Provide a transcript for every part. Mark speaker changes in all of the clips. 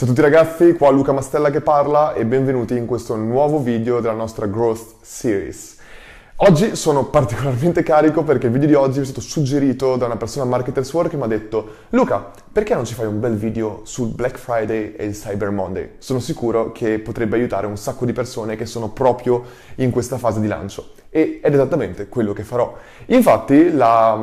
Speaker 1: Ciao a tutti ragazzi, qua Luca Mastella che parla e benvenuti in questo nuovo video della nostra Growth Series. Oggi sono particolarmente carico perché il video di oggi è stato suggerito da una persona Marketers World che mi ha detto Luca, perché non ci fai un bel video sul Black Friday e il Cyber Monday? Sono sicuro che potrebbe aiutare un sacco di persone che sono proprio in questa fase di lancio. Ed è esattamente quello che farò. Infatti, la,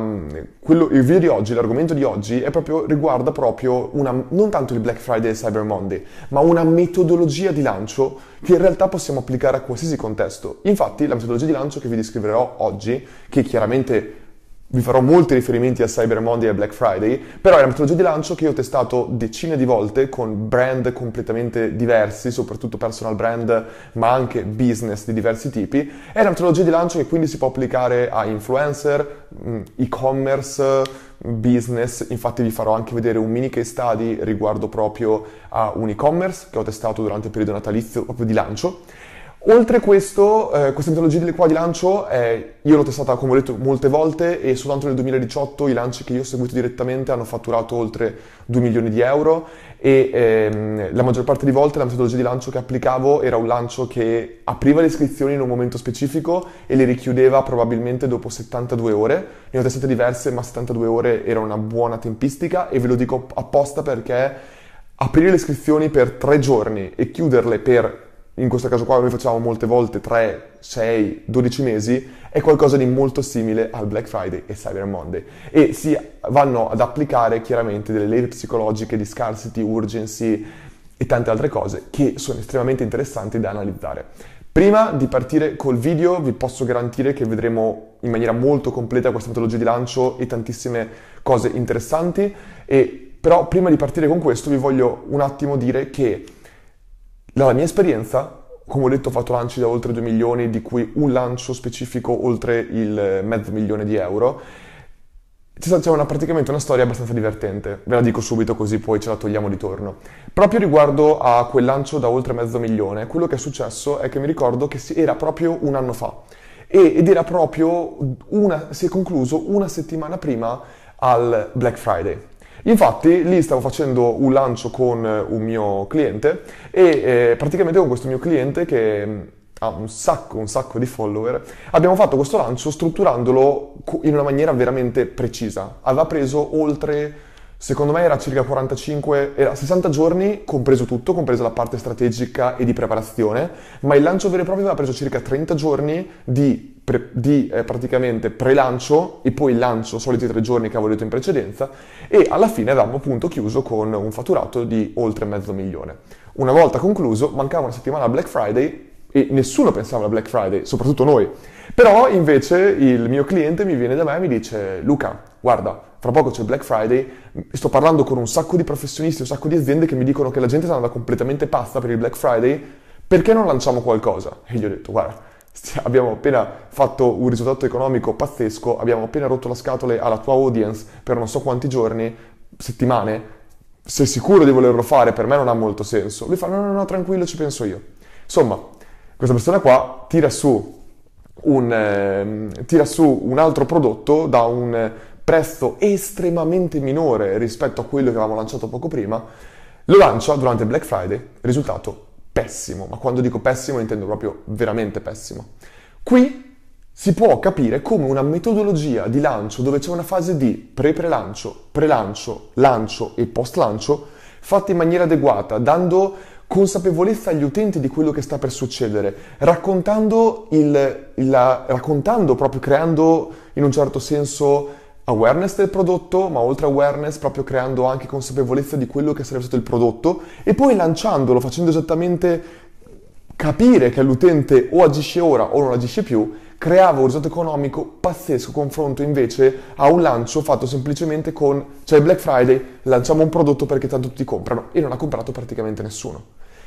Speaker 1: quello, il video di oggi, l'argomento di oggi, proprio, riguarda proprio una, non tanto il Black Friday e Cyber Monday, ma una metodologia di lancio che in realtà possiamo applicare a qualsiasi contesto. Infatti, la metodologia di lancio che vi descriverò oggi, che chiaramente vi farò molti riferimenti a Cyber Monday e Black Friday, però è una metodologia di lancio che io ho testato decine di volte con brand completamente diversi, soprattutto personal brand, ma anche business di diversi tipi. È una metodologia di lancio che quindi si può applicare a influencer, mm, e-commerce, business. Infatti vi farò anche vedere un mini case study riguardo proprio a un e-commerce che ho testato durante il periodo natalizio proprio di lancio. Oltre questo, eh, questa metodologia qua di lancio, eh, io l'ho testata come ho detto molte volte e soltanto nel 2018 i lanci che io ho seguito direttamente hanno fatturato oltre 2 milioni di euro e ehm, la maggior parte di volte la metodologia di lancio che applicavo era un lancio che apriva le iscrizioni in un momento specifico e le richiudeva probabilmente dopo 72 ore. Ne ho testate diverse, ma 72 ore era una buona tempistica e ve lo dico apposta perché aprire le iscrizioni per 3 giorni e chiuderle per in questo caso qua noi facciamo molte volte 3, 6, 12 mesi, è qualcosa di molto simile al Black Friday e Cyber Monday e si vanno ad applicare chiaramente delle leggi psicologiche di scarcity, urgency e tante altre cose che sono estremamente interessanti da analizzare. Prima di partire col video vi posso garantire che vedremo in maniera molto completa questa metodologia di lancio e tantissime cose interessanti, e, però prima di partire con questo vi voglio un attimo dire che dalla mia esperienza, come ho detto, ho fatto lanci da oltre 2 milioni, di cui un lancio specifico oltre il mezzo milione di euro. C'è una, praticamente una storia abbastanza divertente, ve la dico subito così poi ce la togliamo di torno. Proprio riguardo a quel lancio da oltre mezzo milione, quello che è successo è che mi ricordo che era proprio un anno fa ed era proprio una, si è concluso una settimana prima al Black Friday. Infatti lì stavo facendo un lancio con un mio cliente e eh, praticamente con questo mio cliente che mm, ha un sacco, un sacco di follower, abbiamo fatto questo lancio strutturandolo in una maniera veramente precisa. Aveva preso oltre Secondo me era circa 45, era 60 giorni, compreso tutto, compresa la parte strategica e di preparazione, ma il lancio vero e proprio aveva preso circa 30 giorni di, pre, di eh, praticamente pre-lancio e poi lancio, soliti tre giorni che avevo detto in precedenza, e alla fine avevamo appunto chiuso con un fatturato di oltre mezzo milione. Una volta concluso, mancava una settimana a Black Friday e nessuno pensava a Black Friday, soprattutto noi. Però invece il mio cliente mi viene da me e mi dice Luca, guarda, fra poco c'è Black Friday, sto parlando con un sacco di professionisti, un sacco di aziende che mi dicono che la gente sta andando completamente pazza per il Black Friday, perché non lanciamo qualcosa? E gli ho detto, guarda, abbiamo appena fatto un risultato economico pazzesco, abbiamo appena rotto la scatole alla tua audience per non so quanti giorni, settimane, sei sicuro di volerlo fare? Per me non ha molto senso. Lui fa, no, no, no, tranquillo, ci penso io. Insomma, questa persona qua tira su un, eh, tira su un altro prodotto da un prezzo estremamente minore rispetto a quello che avevamo lanciato poco prima, lo lancia durante Black Friday, risultato pessimo, ma quando dico pessimo intendo proprio veramente pessimo. Qui si può capire come una metodologia di lancio dove c'è una fase di pre-prelancio, pre-lancio, lancio e post-lancio fatta in maniera adeguata, dando consapevolezza agli utenti di quello che sta per succedere, raccontando, il, il, raccontando proprio, creando in un certo senso awareness del prodotto, ma oltre awareness proprio creando anche consapevolezza di quello che sarebbe stato il prodotto e poi lanciandolo, facendo esattamente capire che l'utente o agisce ora o non agisce più, creava un risultato economico pazzesco confronto invece a un lancio fatto semplicemente con, cioè Black Friday, lanciamo un prodotto perché tanto tutti comprano e non ha comprato praticamente nessuno.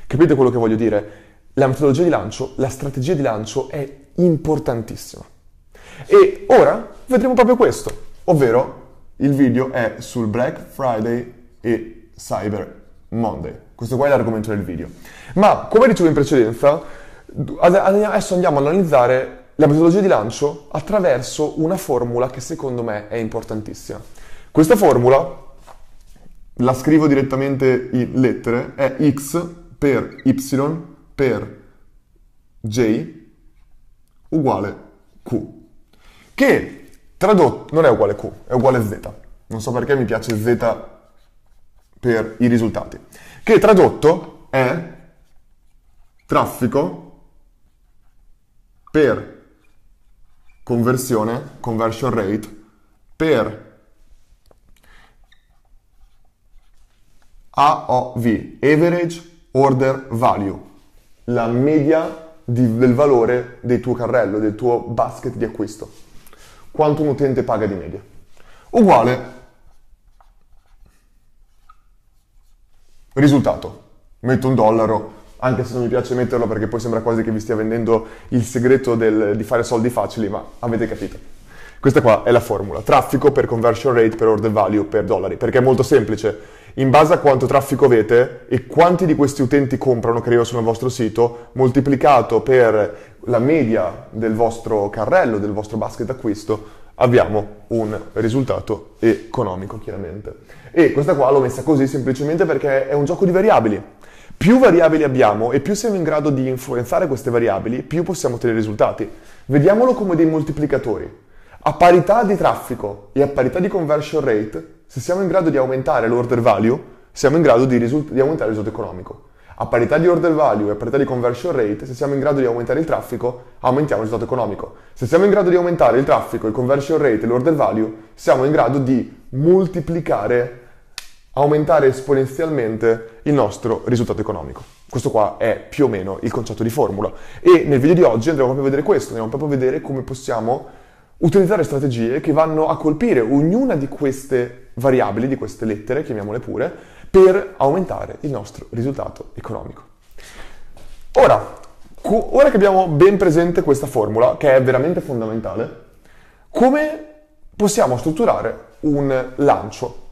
Speaker 1: Capite quello che voglio dire? La metodologia di lancio, la strategia di lancio è importantissima. E ora vedremo proprio questo ovvero il video è sul Black Friday e Cyber Monday. Questo qua è l'argomento del video. Ma come dicevo in precedenza, adesso andiamo ad analizzare la metodologia di lancio attraverso una formula che secondo me è importantissima. Questa formula la scrivo direttamente in lettere, è x per y per j uguale q, che tradotto non è uguale q, è uguale z. Non so perché mi piace z per i risultati. Che tradotto è traffico per conversione, conversion rate, per AOV, Average Order Value, la media di, del valore del tuo carrello, del tuo basket di acquisto. Quanto un utente paga di media. Uguale risultato. Metto un dollaro, anche se non mi piace metterlo perché poi sembra quasi che vi stia vendendo il segreto del, di fare soldi facili, ma avete capito. Questa qua è la formula. Traffico per conversion rate per order value per dollari, perché è molto semplice in base a quanto traffico avete e quanti di questi utenti comprano, che io sul vostro sito, moltiplicato per la media del vostro carrello, del vostro basket acquisto, abbiamo un risultato economico, chiaramente. E questa qua l'ho messa così semplicemente perché è un gioco di variabili. Più variabili abbiamo e più siamo in grado di influenzare queste variabili, più possiamo ottenere risultati. Vediamolo come dei moltiplicatori. A parità di traffico e a parità di conversion rate, se siamo in grado di aumentare l'order value, siamo in grado di, risult- di aumentare il risultato economico. A parità di order value e a parità di conversion rate, se siamo in grado di aumentare il traffico, aumentiamo il risultato economico. Se siamo in grado di aumentare il traffico, il conversion rate e l'order value, siamo in grado di moltiplicare, aumentare esponenzialmente il nostro risultato economico. Questo qua è più o meno il concetto di formula. E nel video di oggi andremo proprio a vedere questo, andremo proprio a vedere come possiamo utilizzare strategie che vanno a colpire ognuna di queste variabili, di queste lettere, chiamiamole pure, per aumentare il nostro risultato economico. Ora, ora che abbiamo ben presente questa formula, che è veramente fondamentale, come possiamo strutturare un lancio?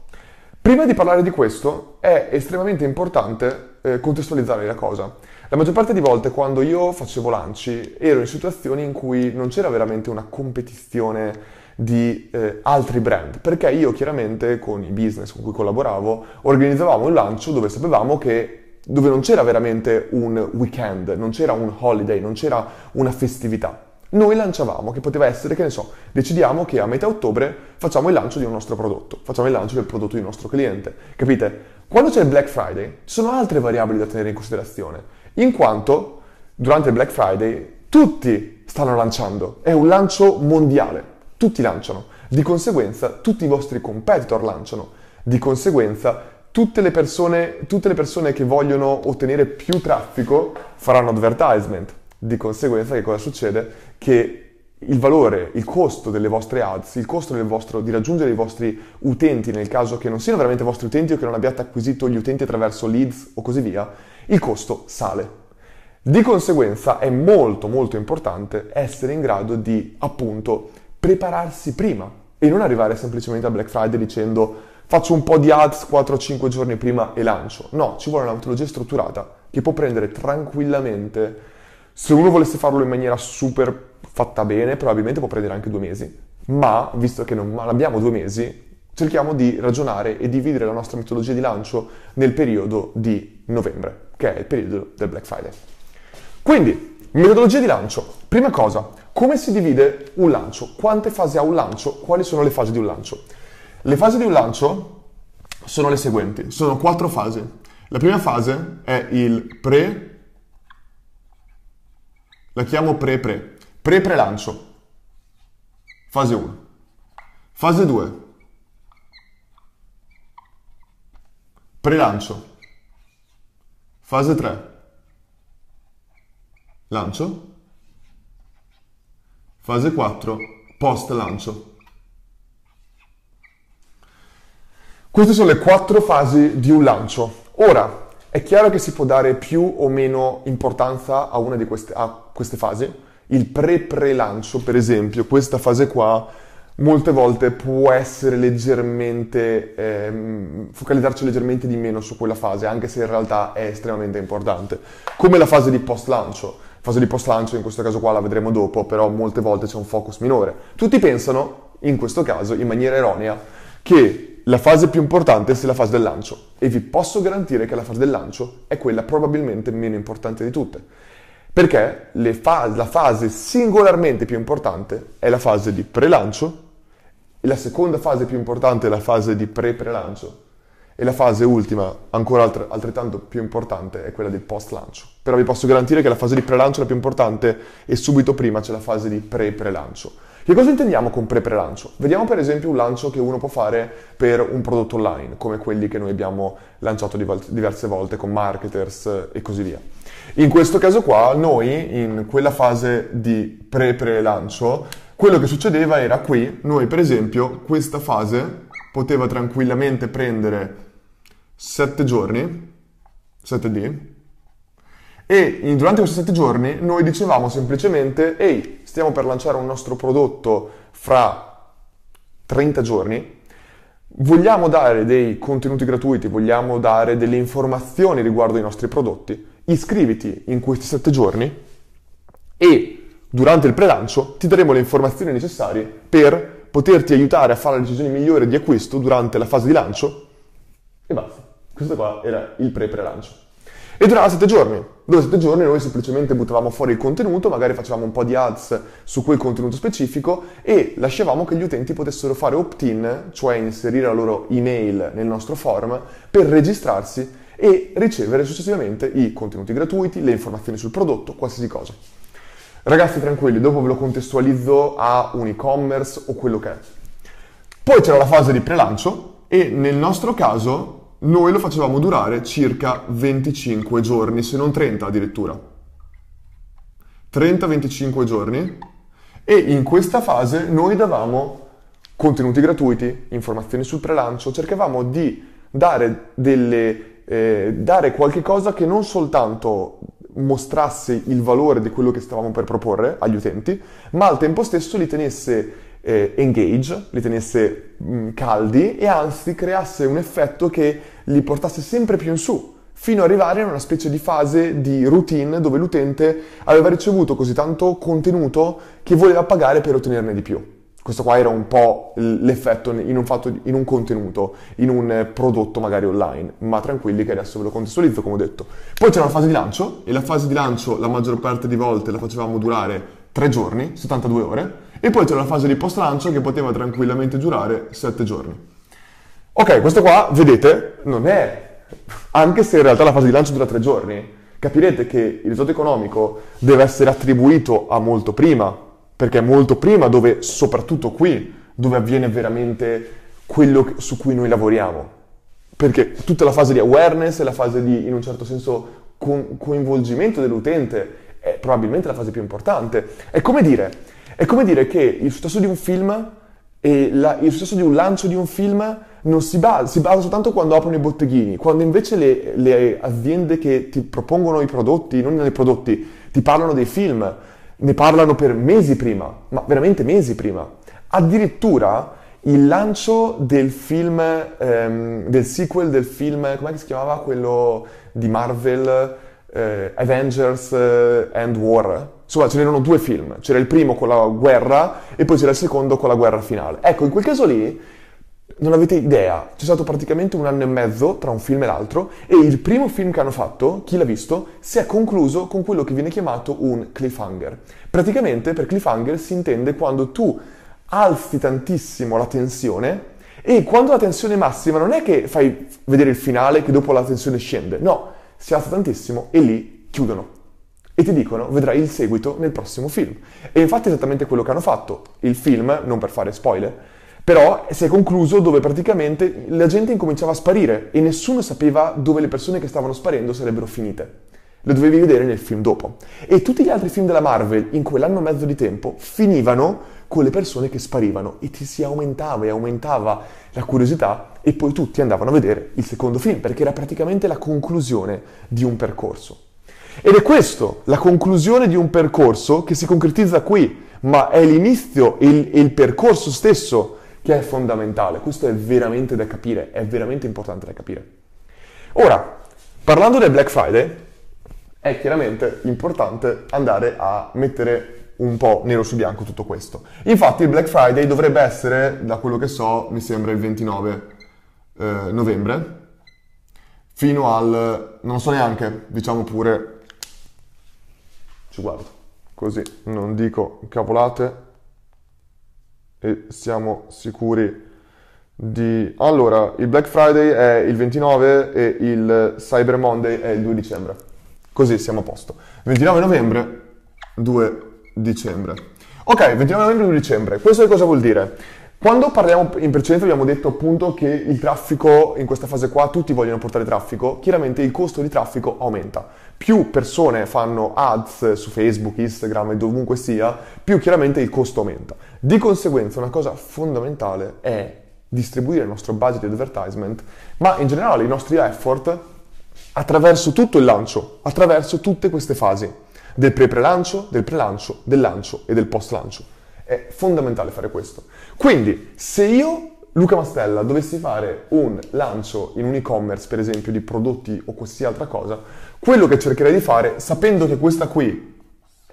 Speaker 1: Prima di parlare di questo è estremamente importante eh, contestualizzare la cosa. La maggior parte di volte quando io facevo lanci ero in situazioni in cui non c'era veramente una competizione di eh, altri brand, perché io chiaramente con i business con cui collaboravo organizzavamo un lancio dove sapevamo che dove non c'era veramente un weekend, non c'era un holiday, non c'era una festività. Noi lanciavamo, che poteva essere, che ne so, decidiamo che a metà ottobre facciamo il lancio di un nostro prodotto, facciamo il lancio del prodotto di un nostro cliente. Capite? Quando c'è il Black Friday, ci sono altre variabili da tenere in considerazione in quanto durante il Black Friday tutti stanno lanciando, è un lancio mondiale, tutti lanciano, di conseguenza tutti i vostri competitor lanciano, di conseguenza tutte le persone, tutte le persone che vogliono ottenere più traffico faranno advertisement, di conseguenza che cosa succede? Che il valore, il costo delle vostre ads, il costo vostro, di raggiungere i vostri utenti nel caso che non siano veramente vostri utenti o che non abbiate acquisito gli utenti attraverso leads o così via, il costo sale. Di conseguenza è molto molto importante essere in grado di appunto prepararsi prima e non arrivare semplicemente a Black Friday dicendo faccio un po' di ads 4-5 giorni prima e lancio. No, ci vuole una metodologia strutturata che può prendere tranquillamente, se uno volesse farlo in maniera super fatta bene, probabilmente può prendere anche due mesi, ma visto che non abbiamo due mesi, cerchiamo di ragionare e dividere la nostra metodologia di lancio nel periodo di novembre, che è il periodo del Black Friday. Quindi, metodologia di lancio. Prima cosa, come si divide un lancio? Quante fasi ha un lancio? Quali sono le fasi di un lancio? Le fasi di un lancio sono le seguenti, sono quattro fasi. La prima fase è il pre, la chiamo pre-pre, pre-pre-lancio, fase 1. Fase 2, Pre-lancio. Fase 3. Lancio. Fase 4. Post-lancio. Queste sono le quattro fasi di un lancio. Ora, è chiaro che si può dare più o meno importanza a una di queste, queste fasi. Il pre-pre-lancio, per esempio, questa fase qua molte volte può essere leggermente, ehm, focalizzarci leggermente di meno su quella fase, anche se in realtà è estremamente importante. Come la fase di post-lancio. Fase di post-lancio, in questo caso qua la vedremo dopo, però molte volte c'è un focus minore. Tutti pensano, in questo caso, in maniera erronea, che la fase più importante sia la fase del lancio e vi posso garantire che la fase del lancio è quella probabilmente meno importante di tutte. Perché fa- la fase singolarmente più importante è la fase di pre-lancio e la seconda fase più importante è la fase di pre-pre-lancio e la fase ultima, ancora alt- altrettanto più importante, è quella del post-lancio. Però vi posso garantire che la fase di pre-lancio è la più importante e subito prima c'è la fase di pre-pre-lancio. Che cosa intendiamo con pre-pre-lancio? Vediamo per esempio un lancio che uno può fare per un prodotto online, come quelli che noi abbiamo lanciato diverse volte con marketers e così via. In questo caso qua, noi in quella fase di pre-pre-lancio, quello che succedeva era qui, noi per esempio, questa fase poteva tranquillamente prendere 7 giorni, 7D, e durante questi 7 giorni noi dicevamo semplicemente, ehi, stiamo per lanciare un nostro prodotto fra 30 giorni, vogliamo dare dei contenuti gratuiti, vogliamo dare delle informazioni riguardo ai nostri prodotti, iscriviti in questi 7 giorni e durante il pre-lancio ti daremo le informazioni necessarie per poterti aiutare a fare la decisione migliore di acquisto durante la fase di lancio. E basta. Questo qua era il pre-pre-lancio. E durava 7 giorni. Dopo 7 giorni noi semplicemente buttavamo fuori il contenuto, magari facevamo un po' di ads su quel contenuto specifico e lasciavamo che gli utenti potessero fare opt-in, cioè inserire la loro email nel nostro form per registrarsi e ricevere successivamente i contenuti gratuiti, le informazioni sul prodotto, qualsiasi cosa. Ragazzi tranquilli, dopo ve lo contestualizzo a un e-commerce o quello che è. Poi c'era la fase di pre-lancio e nel nostro caso noi lo facevamo durare circa 25 giorni, se non 30 addirittura. 30-25 giorni e in questa fase noi davamo contenuti gratuiti, informazioni sul prelancio, cercavamo di dare, delle, eh, dare qualche cosa che non soltanto mostrasse il valore di quello che stavamo per proporre agli utenti, ma al tempo stesso li tenesse eh, engage, li tenesse mh, mm, caldi e anzi creasse un effetto che li portasse sempre più in su, fino ad arrivare a una specie di fase di routine dove l'utente aveva ricevuto così tanto contenuto che voleva pagare per ottenerne di più. Questo qua era un po' l'effetto in un, fatto, in un contenuto, in un prodotto magari online, ma tranquilli che adesso ve lo contestualizzo come ho detto. Poi c'era la fase di lancio e la fase di lancio la maggior parte di volte la facevamo durare 3 giorni, 72 ore, e poi c'era la fase di post lancio che poteva tranquillamente durare 7 giorni. Ok, questo qua, vedete, non è, anche se in realtà la fase di lancio dura 3 giorni, capirete che il risultato economico deve essere attribuito a molto prima, perché è molto prima dove, soprattutto qui, dove avviene veramente quello su cui noi lavoriamo. Perché tutta la fase di awareness e la fase di, in un certo senso, coinvolgimento dell'utente è probabilmente la fase più importante. È come dire, è come dire che il successo di un film e la, il successo di un lancio di un film non si basa, si basa soltanto quando aprono i botteghini, quando invece le, le aziende che ti propongono i prodotti, non i prodotti, ti parlano dei film, ne parlano per mesi prima, ma veramente mesi prima. Addirittura il lancio del film, ehm, del sequel del film, come si chiamava quello di Marvel, eh, Avengers eh, and War. Insomma, ce n'erano due film. C'era il primo con la guerra e poi c'era il secondo con la guerra finale. Ecco, in quel caso lì non avete idea, c'è stato praticamente un anno e mezzo tra un film e l'altro e il primo film che hanno fatto, chi l'ha visto, si è concluso con quello che viene chiamato un cliffhanger. Praticamente per cliffhanger si intende quando tu alzi tantissimo la tensione e quando la tensione è massima non è che fai vedere il finale che dopo la tensione scende, no, si alza tantissimo e lì chiudono. E ti dicono vedrai il seguito nel prossimo film. E infatti è esattamente quello che hanno fatto. Il film, non per fare spoiler, però si è concluso dove praticamente la gente incominciava a sparire e nessuno sapeva dove le persone che stavano sparendo sarebbero finite. Lo dovevi vedere nel film dopo. E tutti gli altri film della Marvel in quell'anno e mezzo di tempo finivano con le persone che sparivano e ti si aumentava e aumentava la curiosità e poi tutti andavano a vedere il secondo film perché era praticamente la conclusione di un percorso. Ed è questo, la conclusione di un percorso che si concretizza qui, ma è l'inizio e il, il percorso stesso che è fondamentale. Questo è veramente da capire, è veramente importante da capire. Ora, parlando del Black Friday, è chiaramente importante andare a mettere un po' nero su bianco tutto questo. Infatti il Black Friday dovrebbe essere, da quello che so, mi sembra il 29 eh, novembre fino al, non so neanche, diciamo pure, ci guardo, così non dico cavolate e siamo sicuri di... Allora, il Black Friday è il 29 e il Cyber Monday è il 2 dicembre. Così siamo a posto. 29 novembre, 2 dicembre. Ok, 29 novembre, 2 dicembre. Questo cosa vuol dire? Quando parliamo in precedenza abbiamo detto appunto che il traffico in questa fase qua tutti vogliono portare traffico, chiaramente il costo di traffico aumenta. Più persone fanno ads su Facebook, Instagram e dovunque sia, più chiaramente il costo aumenta. Di conseguenza una cosa fondamentale è distribuire il nostro budget di advertisement, ma in generale i nostri effort attraverso tutto il lancio, attraverso tutte queste fasi del pre-prelancio, del pre-lancio, del lancio e del post-lancio. È fondamentale fare questo. Quindi, se io, Luca Mastella, dovessi fare un lancio in un e-commerce, per esempio, di prodotti o qualsiasi altra cosa, quello che cercherei di fare, sapendo che questa qui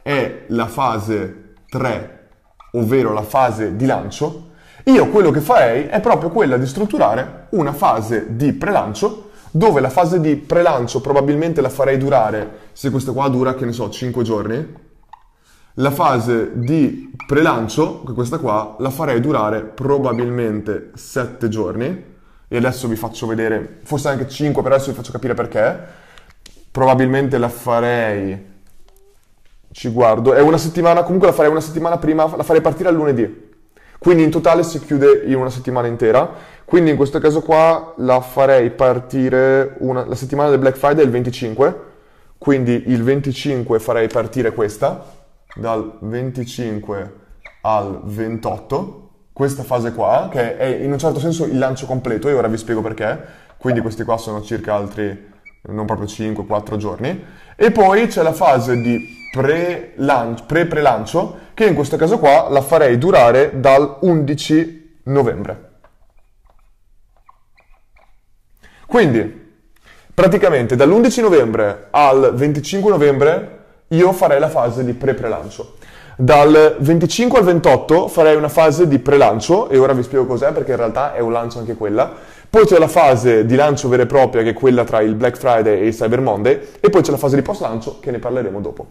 Speaker 1: è la fase 3, ovvero la fase di lancio, io quello che farei è proprio quella di strutturare una fase di pre-lancio dove la fase di pre-lancio probabilmente la farei durare, se questa qua dura, che ne so, 5 giorni, la fase di pre-lancio, che questa qua, la farei durare probabilmente 7 giorni, e adesso vi faccio vedere, forse anche 5, però adesso vi faccio capire perché, probabilmente la farei, ci guardo, è una settimana, comunque la farei una settimana prima, la farei partire al lunedì, quindi in totale si chiude in una settimana intera. Quindi in questo caso qua la farei partire una, la settimana del Black Friday è il 25. Quindi il 25 farei partire questa, dal 25 al 28. Questa fase qua, che è in un certo senso il lancio completo, e ora vi spiego perché. Quindi questi qua sono circa altri, non proprio 5-4 giorni. E poi c'è la fase di pre-prelancio, che in questo caso qua la farei durare dal 11 novembre. Quindi, praticamente dall'11 novembre al 25 novembre io farei la fase di pre-prelancio. Dal 25 al 28 farei una fase di pre-lancio, e ora vi spiego cos'è perché in realtà è un lancio anche quella. Poi c'è la fase di lancio vera e propria che è quella tra il Black Friday e il Cyber Monday, e poi c'è la fase di post-lancio che ne parleremo dopo.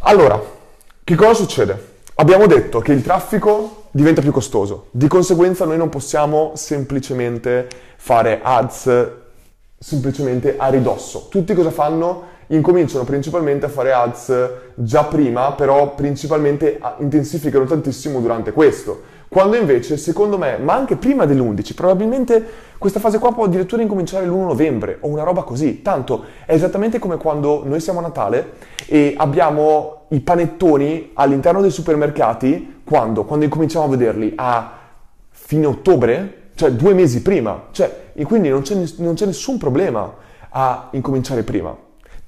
Speaker 1: Allora, che cosa succede? Abbiamo detto che il traffico diventa più costoso, di conseguenza noi non possiamo semplicemente fare ads semplicemente a ridosso. Tutti cosa fanno? Incominciano principalmente a fare ads già prima, però principalmente intensificano tantissimo durante questo. Quando invece, secondo me, ma anche prima dell'11, probabilmente questa fase qua può addirittura incominciare l'1 novembre o una roba così. Tanto è esattamente come quando noi siamo a Natale e abbiamo i panettoni all'interno dei supermercati, quando? Quando incominciamo a vederli a fine ottobre, cioè due mesi prima. Cioè, e quindi non c'è, non c'è nessun problema a incominciare prima.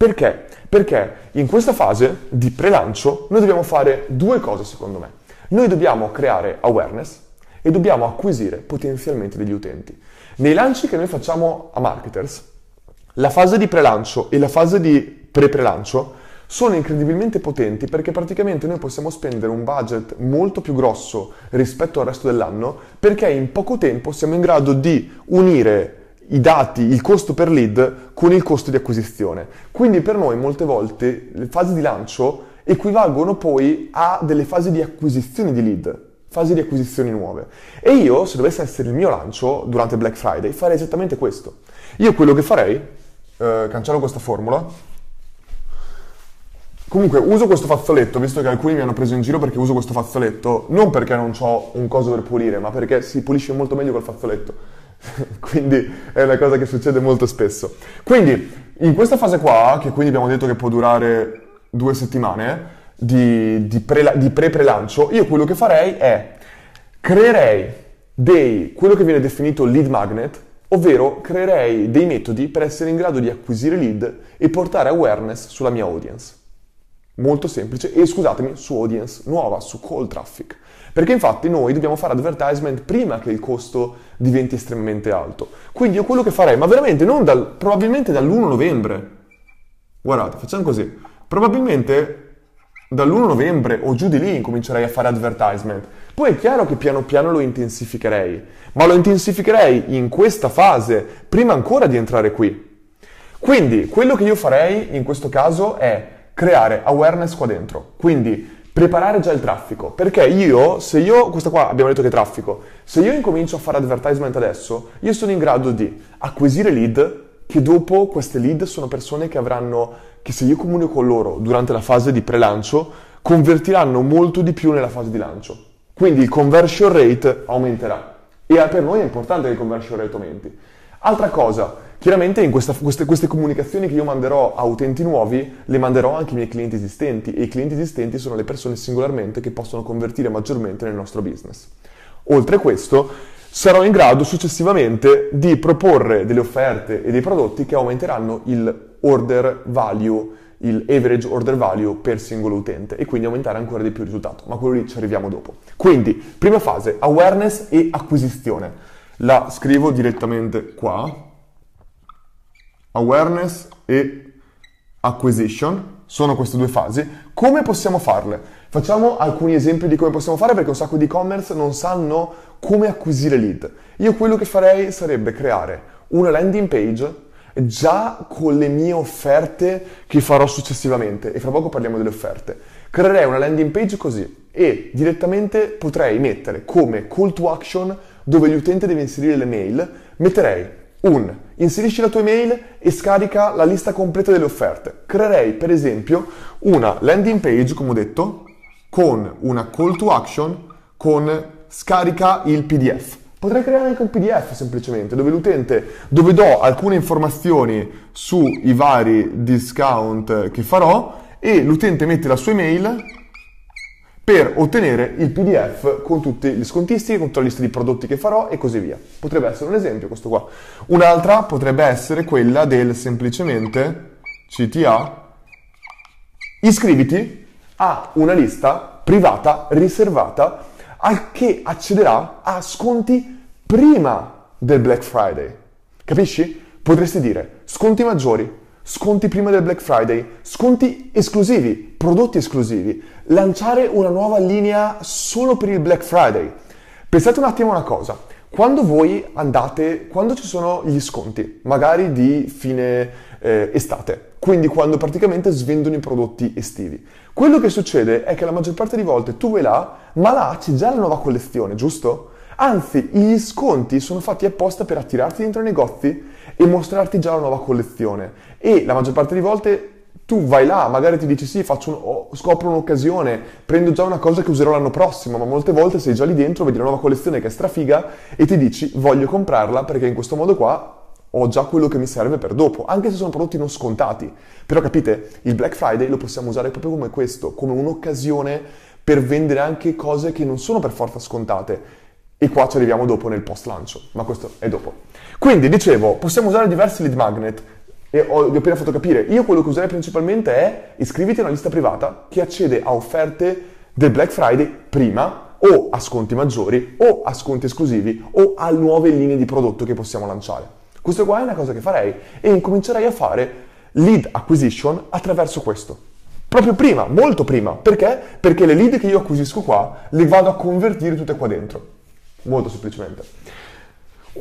Speaker 1: Perché? Perché in questa fase di pre-lancio noi dobbiamo fare due cose secondo me. Noi dobbiamo creare awareness e dobbiamo acquisire potenzialmente degli utenti. Nei lanci che noi facciamo a marketers, la fase di pre-lancio e la fase di pre-pre-lancio sono incredibilmente potenti perché praticamente noi possiamo spendere un budget molto più grosso rispetto al resto dell'anno perché in poco tempo siamo in grado di unire i dati, il costo per lead con il costo di acquisizione. Quindi per noi molte volte le fasi di lancio equivalgono poi a delle fasi di acquisizione di lead, fasi di acquisizioni nuove. E io, se dovesse essere il mio lancio durante Black Friday, farei esattamente questo. Io quello che farei, eh, cancello questa formula, comunque uso questo fazzoletto, visto che alcuni mi hanno preso in giro perché uso questo fazzoletto, non perché non ho un coso per pulire, ma perché si pulisce molto meglio col fazzoletto. quindi è una cosa che succede molto spesso. Quindi, in questa fase qua, che quindi abbiamo detto che può durare due settimane di, di, pre, di pre-prelancio, io quello che farei è creerei dei, quello che viene definito lead magnet, ovvero creerei dei metodi per essere in grado di acquisire lead e portare awareness sulla mia audience. Molto semplice e scusatemi, su audience nuova, su call traffic. Perché infatti noi dobbiamo fare advertisement prima che il costo diventi estremamente alto. Quindi io quello che farei, ma veramente non dal, probabilmente dall'1 novembre. Guardate, facciamo così. Probabilmente dall'1 novembre o giù di lì incomincerei a fare advertisement. Poi è chiaro che piano piano lo intensificherei, ma lo intensificherei in questa fase prima ancora di entrare qui. Quindi quello che io farei in questo caso è creare awareness qua dentro. Quindi preparare già il traffico, perché io, se io, questa qua abbiamo detto che è traffico, se io incomincio a fare advertisement adesso, io sono in grado di acquisire lead, che dopo queste lead sono persone che avranno, che se io comunico con loro durante la fase di pre-lancio, convertiranno molto di più nella fase di lancio. Quindi il conversion rate aumenterà. E per noi è importante che il conversion rate aumenti. Altra cosa, chiaramente questa, queste, queste, comunicazioni che io manderò a utenti nuovi, le manderò anche ai miei clienti esistenti e i clienti esistenti sono le persone singolarmente che possono convertire maggiormente nel nostro business. Oltre a questo, sarò in grado successivamente di proporre delle offerte e dei prodotti che aumenteranno il order value, il average order value per singolo utente e quindi aumentare ancora di più il risultato, ma quello lì ci arriviamo dopo. Quindi, prima fase, awareness e acquisizione la scrivo direttamente qua. Awareness e acquisition sono queste due fasi. Come possiamo farle? Facciamo alcuni esempi di come possiamo fare perché un sacco di e-commerce non sanno come acquisire lead. Io quello che farei sarebbe creare una landing page già con le mie offerte che farò successivamente e fra poco parliamo delle offerte. Creerei una landing page così e direttamente potrei mettere come call to action dove l'utente deve inserire le mail, metterei un inserisci la tua email e scarica la lista completa delle offerte. Creerei per esempio una landing page, come ho detto, con una call to action con scarica il PDF. Potrei creare anche un PDF semplicemente, dove l'utente, dove do alcune informazioni sui vari discount che farò e l'utente mette la sua email per ottenere il PDF con tutti gli scontisti, con tutta la lista di prodotti che farò e così via. Potrebbe essere un esempio questo qua. Un'altra potrebbe essere quella del semplicemente CTA iscriviti a una lista privata riservata al che accederà a sconti prima del Black Friday. Capisci? Potresti dire sconti maggiori, sconti prima del Black Friday, sconti esclusivi, prodotti esclusivi, lanciare una nuova linea solo per il Black Friday. Pensate un attimo a una cosa, quando voi andate, quando ci sono gli sconti, magari di fine eh, estate, quindi quando praticamente svendono i prodotti estivi, quello che succede è che la maggior parte di volte tu vai là, ma là c'è già la nuova collezione, giusto? Anzi, gli sconti sono fatti apposta per attirarti dentro i negozi e mostrarti già la nuova collezione. E la maggior parte di volte tu vai là, magari ti dici sì, un, oh, scopro un'occasione, prendo già una cosa che userò l'anno prossimo, ma molte volte sei già lì dentro, vedi la nuova collezione che è strafiga e ti dici voglio comprarla perché in questo modo qua ho già quello che mi serve per dopo, anche se sono prodotti non scontati. Però capite, il Black Friday lo possiamo usare proprio come questo, come un'occasione per vendere anche cose che non sono per forza scontate. E qua ci arriviamo dopo nel post lancio, ma questo è dopo. Quindi dicevo, possiamo usare diversi lead magnet, e ho, vi ho appena fatto capire, io quello che userei principalmente è iscriviti a una lista privata che accede a offerte del Black Friday prima o a sconti maggiori o a sconti esclusivi o a nuove linee di prodotto che possiamo lanciare. Questo qua è una cosa che farei e incomincerei a fare lead acquisition attraverso questo. Proprio prima, molto prima. Perché? Perché le lead che io acquisisco qua le vado a convertire tutte qua dentro. Molto semplicemente.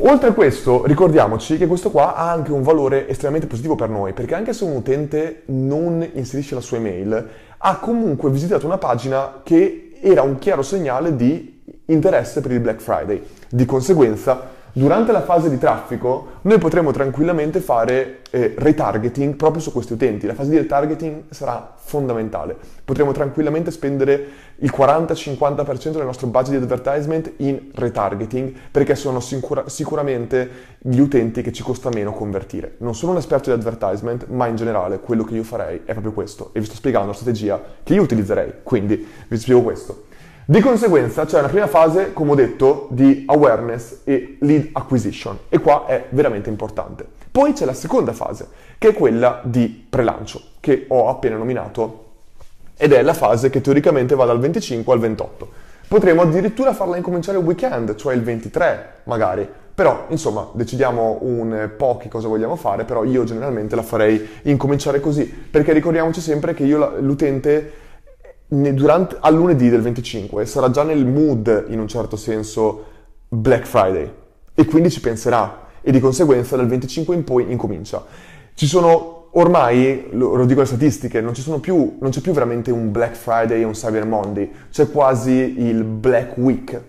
Speaker 1: Oltre a questo, ricordiamoci che questo qua ha anche un valore estremamente positivo per noi, perché anche se un utente non inserisce la sua email, ha comunque visitato una pagina che era un chiaro segnale di interesse per il Black Friday. Di conseguenza, Durante la fase di traffico noi potremo tranquillamente fare eh, retargeting proprio su questi utenti. La fase di retargeting sarà fondamentale. Potremo tranquillamente spendere il 40-50% del nostro budget di advertisement in retargeting perché sono sicura- sicuramente gli utenti che ci costa meno convertire. Non sono un esperto di advertisement, ma in generale quello che io farei è proprio questo e vi sto spiegando la strategia che io utilizzerei. Quindi vi spiego questo. Di conseguenza c'è una prima fase, come ho detto, di awareness e lead acquisition e qua è veramente importante. Poi c'è la seconda fase, che è quella di prelancio, che ho appena nominato ed è la fase che teoricamente va dal 25 al 28. Potremmo addirittura farla incominciare il weekend, cioè il 23 magari, però insomma decidiamo un po' che cosa vogliamo fare, però io generalmente la farei incominciare così, perché ricordiamoci sempre che io l'utente durante, al lunedì del 25 sarà già nel mood, in un certo senso, Black Friday e quindi ci penserà e di conseguenza dal 25 in poi incomincia. Ci sono ormai, lo, dico le statistiche, non, più, non c'è più veramente un Black Friday e un Cyber Monday, c'è quasi il Black Week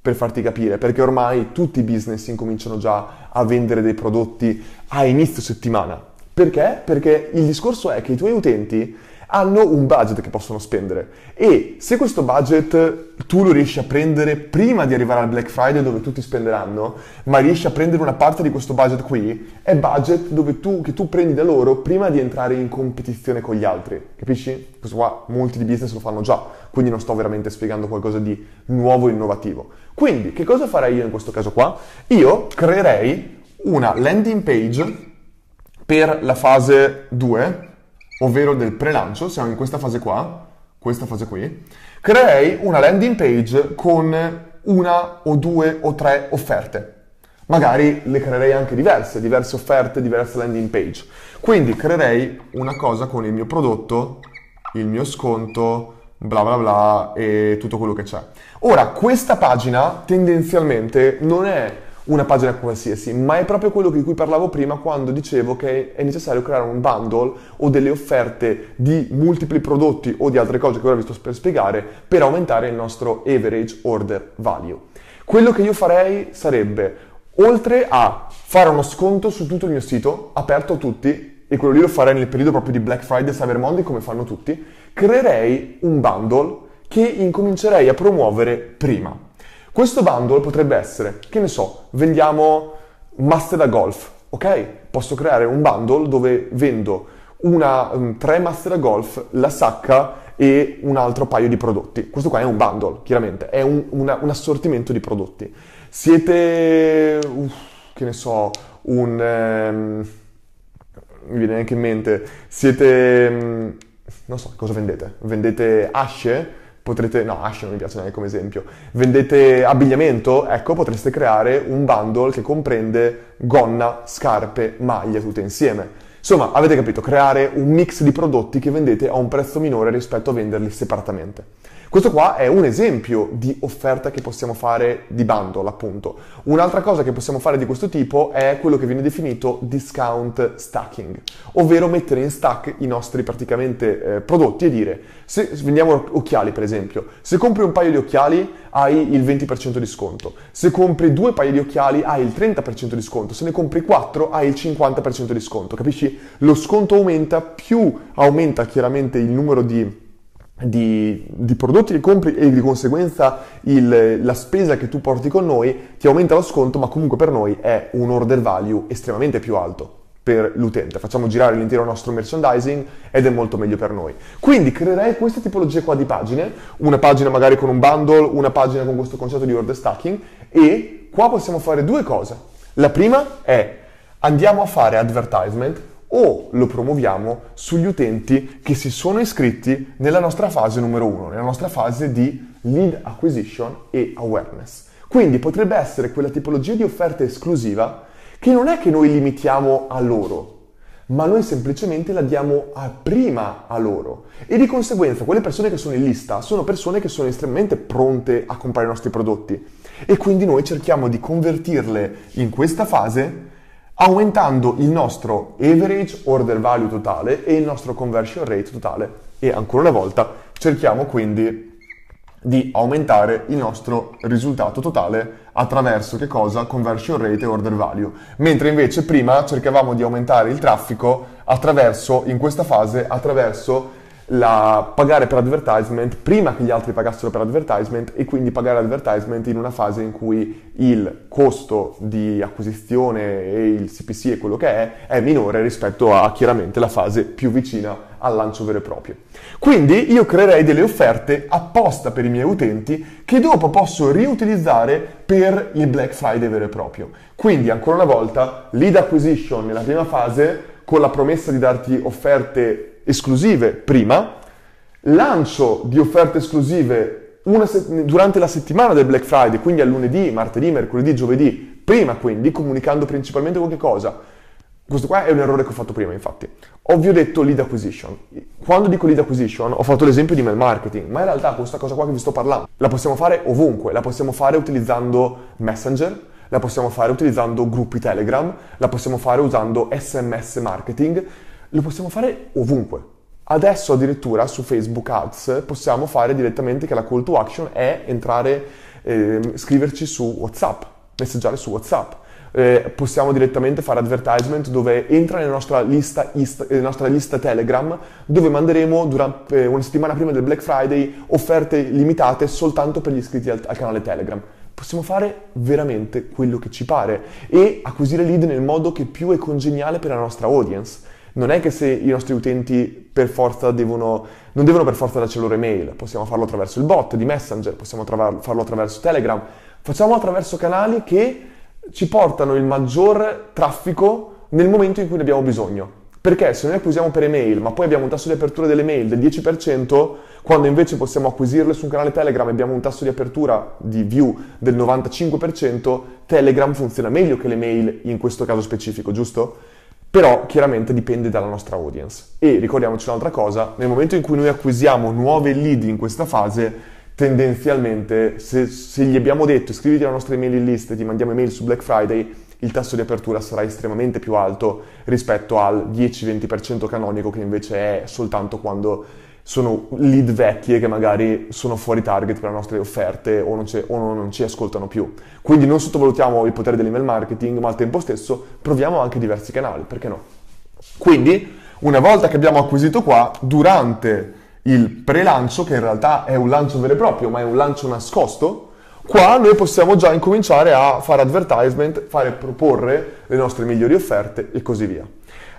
Speaker 1: per farti capire, perché ormai tutti i business incominciano già a vendere dei prodotti a inizio settimana. Perché? Perché il discorso è che i tuoi utenti hanno un budget che possono spendere e se questo budget tu lo riesci a prendere prima di arrivare al Black Friday dove tutti spenderanno, ma riesci a prendere una parte di questo budget qui, è budget tu, che tu prendi da loro prima di entrare in competizione con gli altri, capisci? Questo qua molti di business lo fanno già, quindi non sto veramente spiegando qualcosa di nuovo e innovativo. Quindi, che cosa farei io in questo caso qua? Io creerei una landing page per la fase 2 ovvero del pre-lancio, siamo in questa fase qua, questa fase qui, creerei una landing page con una o due o tre offerte. Magari le creerei anche diverse, diverse offerte, diverse landing page. Quindi creerei una cosa con il mio prodotto, il mio sconto, bla bla bla e tutto quello che c'è. Ora, questa pagina tendenzialmente non è una pagina qualsiasi, ma è proprio quello di cui parlavo prima quando dicevo che è necessario creare un bundle o delle offerte di multipli prodotti o di altre cose che ora vi sto per spiegare per aumentare il nostro average order value. Quello che io farei sarebbe, oltre a fare uno sconto su tutto il mio sito, aperto a tutti, e quello lì lo farei nel periodo proprio di Black Friday e Cyber Monday come fanno tutti, creerei un bundle che incomincerei a promuovere prima. Questo bundle potrebbe essere, che ne so, vendiamo master da golf, ok? Posso creare un bundle dove vendo una, um, tre master da golf, la sacca e un altro paio di prodotti. Questo qua è un bundle, chiaramente, è un, una, un assortimento di prodotti. Siete, uff, che ne so, un... Um, mi viene anche in mente, siete... Um, non so, cosa vendete? Vendete asce? Potrete, no, Ash non mi piace neanche come esempio, vendete abbigliamento, ecco, potreste creare un bundle che comprende gonna, scarpe, maglie tutte insieme. Insomma, avete capito, creare un mix di prodotti che vendete a un prezzo minore rispetto a venderli separatamente. Questo qua è un esempio di offerta che possiamo fare di bundle, appunto. Un'altra cosa che possiamo fare di questo tipo è quello che viene definito discount stacking, ovvero mettere in stack i nostri praticamente eh, prodotti e dire, se vendiamo occhiali per esempio, se compri un paio di occhiali hai il 20% di sconto, se compri due paia di occhiali hai il 30% di sconto, se ne compri quattro hai il 50% di sconto, capisci? Lo sconto aumenta, più aumenta chiaramente il numero di di, di, prodotti che compri e di conseguenza il, la spesa che tu porti con noi ti aumenta lo sconto, ma comunque per noi è un order value estremamente più alto per l'utente. Facciamo girare l'intero nostro merchandising ed è molto meglio per noi. Quindi creerei questa tipologia qua di pagine, una pagina magari con un bundle, una pagina con questo concetto di order stacking e qua possiamo fare due cose. La prima è andiamo a fare advertisement o lo promuoviamo sugli utenti che si sono iscritti nella nostra fase numero uno, nella nostra fase di lead acquisition e awareness. Quindi potrebbe essere quella tipologia di offerta esclusiva che non è che noi limitiamo a loro, ma noi semplicemente la diamo a prima a loro. E di conseguenza quelle persone che sono in lista sono persone che sono estremamente pronte a comprare i nostri prodotti. E quindi noi cerchiamo di convertirle in questa fase aumentando il nostro average order value totale e il nostro conversion rate totale. E ancora una volta cerchiamo quindi di aumentare il nostro risultato totale attraverso che cosa? Conversion rate e order value. Mentre invece prima cercavamo di aumentare il traffico attraverso, in questa fase, attraverso la pagare per advertisement prima che gli altri pagassero per advertisement e quindi pagare advertisement in una fase in cui il costo di acquisizione e il CPC e quello che è è minore rispetto a chiaramente la fase più vicina al lancio vero e proprio. Quindi io creerei delle offerte apposta per i miei utenti che dopo posso riutilizzare per il Black Friday vero e proprio. Quindi ancora una volta lead acquisition nella prima fase con la promessa di darti offerte esclusive prima, lancio di offerte esclusive se- durante la settimana del Black Friday, quindi a lunedì, martedì, mercoledì, giovedì, prima quindi, comunicando principalmente con che cosa? Questo qua è un errore che ho fatto prima, infatti. Ovvio detto lead acquisition. quando dico lead acquisition ho fatto l'esempio di mail marketing, ma in realtà questa cosa qua che vi sto parlando la possiamo fare ovunque, la possiamo fare utilizzando Messenger, la possiamo fare utilizzando gruppi Telegram, la possiamo fare usando SMS marketing, lo possiamo fare ovunque. Adesso addirittura su Facebook Ads possiamo fare direttamente che la call to action è entrare, eh, scriverci su WhatsApp, messaggiare su WhatsApp. Eh, possiamo direttamente fare advertisement dove entra nella nostra lista, ist, nella nostra lista Telegram dove manderemo durante, eh, una settimana prima del Black Friday offerte limitate soltanto per gli iscritti al, al canale Telegram possiamo fare veramente quello che ci pare e acquisire lead nel modo che più è congeniale per la nostra audience. Non è che se i nostri utenti per forza devono, non devono per forza darci la loro email, possiamo farlo attraverso il bot di Messenger, possiamo tra- farlo attraverso Telegram, facciamo attraverso canali che ci portano il maggior traffico nel momento in cui ne abbiamo bisogno. Perché se noi acquisiamo per email, ma poi abbiamo un tasso di apertura delle mail del 10%, quando invece possiamo acquisirle su un canale Telegram e abbiamo un tasso di apertura di view del 95%, Telegram funziona meglio che le mail in questo caso specifico, giusto? Però chiaramente dipende dalla nostra audience. E ricordiamoci un'altra cosa, nel momento in cui noi acquisiamo nuove lead in questa fase, tendenzialmente se, se gli abbiamo detto iscriviti alla nostra email list e ti mandiamo email su Black Friday, il tasso di apertura sarà estremamente più alto rispetto al 10-20% canonico che invece è soltanto quando sono lead vecchie che magari sono fuori target per le nostre offerte o non, o non ci ascoltano più. Quindi non sottovalutiamo il potere dell'email marketing, ma al tempo stesso proviamo anche diversi canali, perché no? Quindi, una volta che abbiamo acquisito qua, durante il pre-lancio, che in realtà è un lancio vero e proprio, ma è un lancio nascosto, Qua noi possiamo già incominciare a fare advertisement, fare proporre le nostre migliori offerte e così via.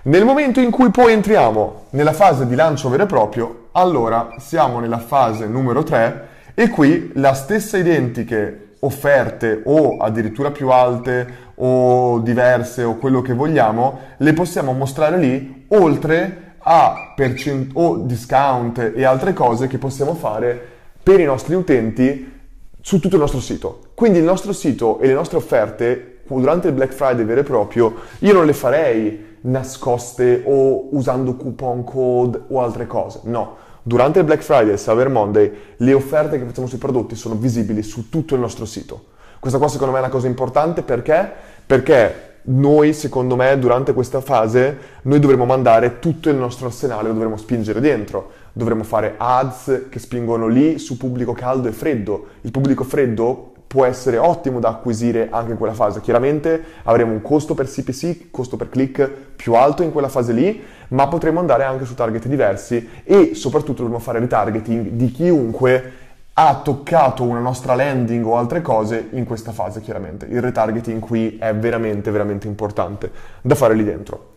Speaker 1: Nel momento in cui poi entriamo nella fase di lancio vero e proprio, allora siamo nella fase numero 3 e qui la stessa identiche offerte o addirittura più alte o diverse o quello che vogliamo, le possiamo mostrare lì oltre a percent- o discount e altre cose che possiamo fare per i nostri utenti su tutto il nostro sito. Quindi il nostro sito e le nostre offerte durante il Black Friday vero e proprio, io non le farei nascoste o usando coupon code o altre cose. No, durante il Black Friday e il Cyber Monday le offerte che facciamo sui prodotti sono visibili su tutto il nostro sito. Questa qua secondo me è una cosa importante perché? Perché noi, secondo me, durante questa fase, noi dovremo mandare tutto il nostro arsenale, lo dovremo spingere dentro. Dovremo fare ads che spingono lì su pubblico caldo e freddo. Il pubblico freddo può essere ottimo da acquisire anche in quella fase. Chiaramente avremo un costo per CPC, costo per click più alto in quella fase lì, ma potremo andare anche su target diversi e soprattutto dovremo fare retargeting di chiunque ha toccato una nostra landing o altre cose in questa fase, chiaramente. Il retargeting qui è veramente, veramente importante da fare lì dentro.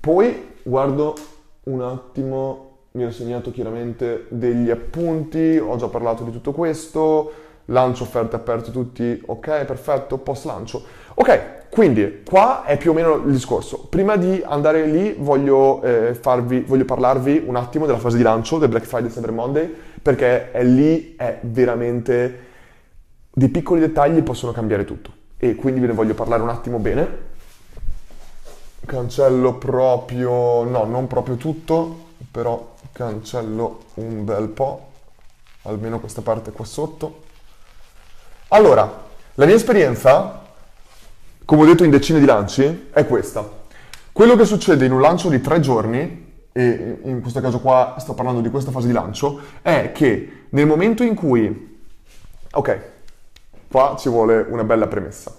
Speaker 1: Poi guardo un attimo, mi ho segnato chiaramente degli appunti, ho già parlato di tutto questo, lancio offerte aperte tutti, ok, perfetto, post lancio. Ok, quindi qua è più o meno il discorso. Prima di andare lì voglio, eh, farvi, voglio parlarvi un attimo della fase di lancio del Black Friday Cyber Monday perché è lì è veramente dei piccoli dettagli possono cambiare tutto e quindi ve ne voglio parlare un attimo bene. Cancello proprio, no, non proprio tutto, però cancello un bel po', almeno questa parte qua sotto. Allora, la mia esperienza, come ho detto in decine di lanci, è questa. Quello che succede in un lancio di tre giorni e in questo caso qua sto parlando di questa fase di lancio, è che nel momento in cui, ok, qua ci vuole una bella premessa.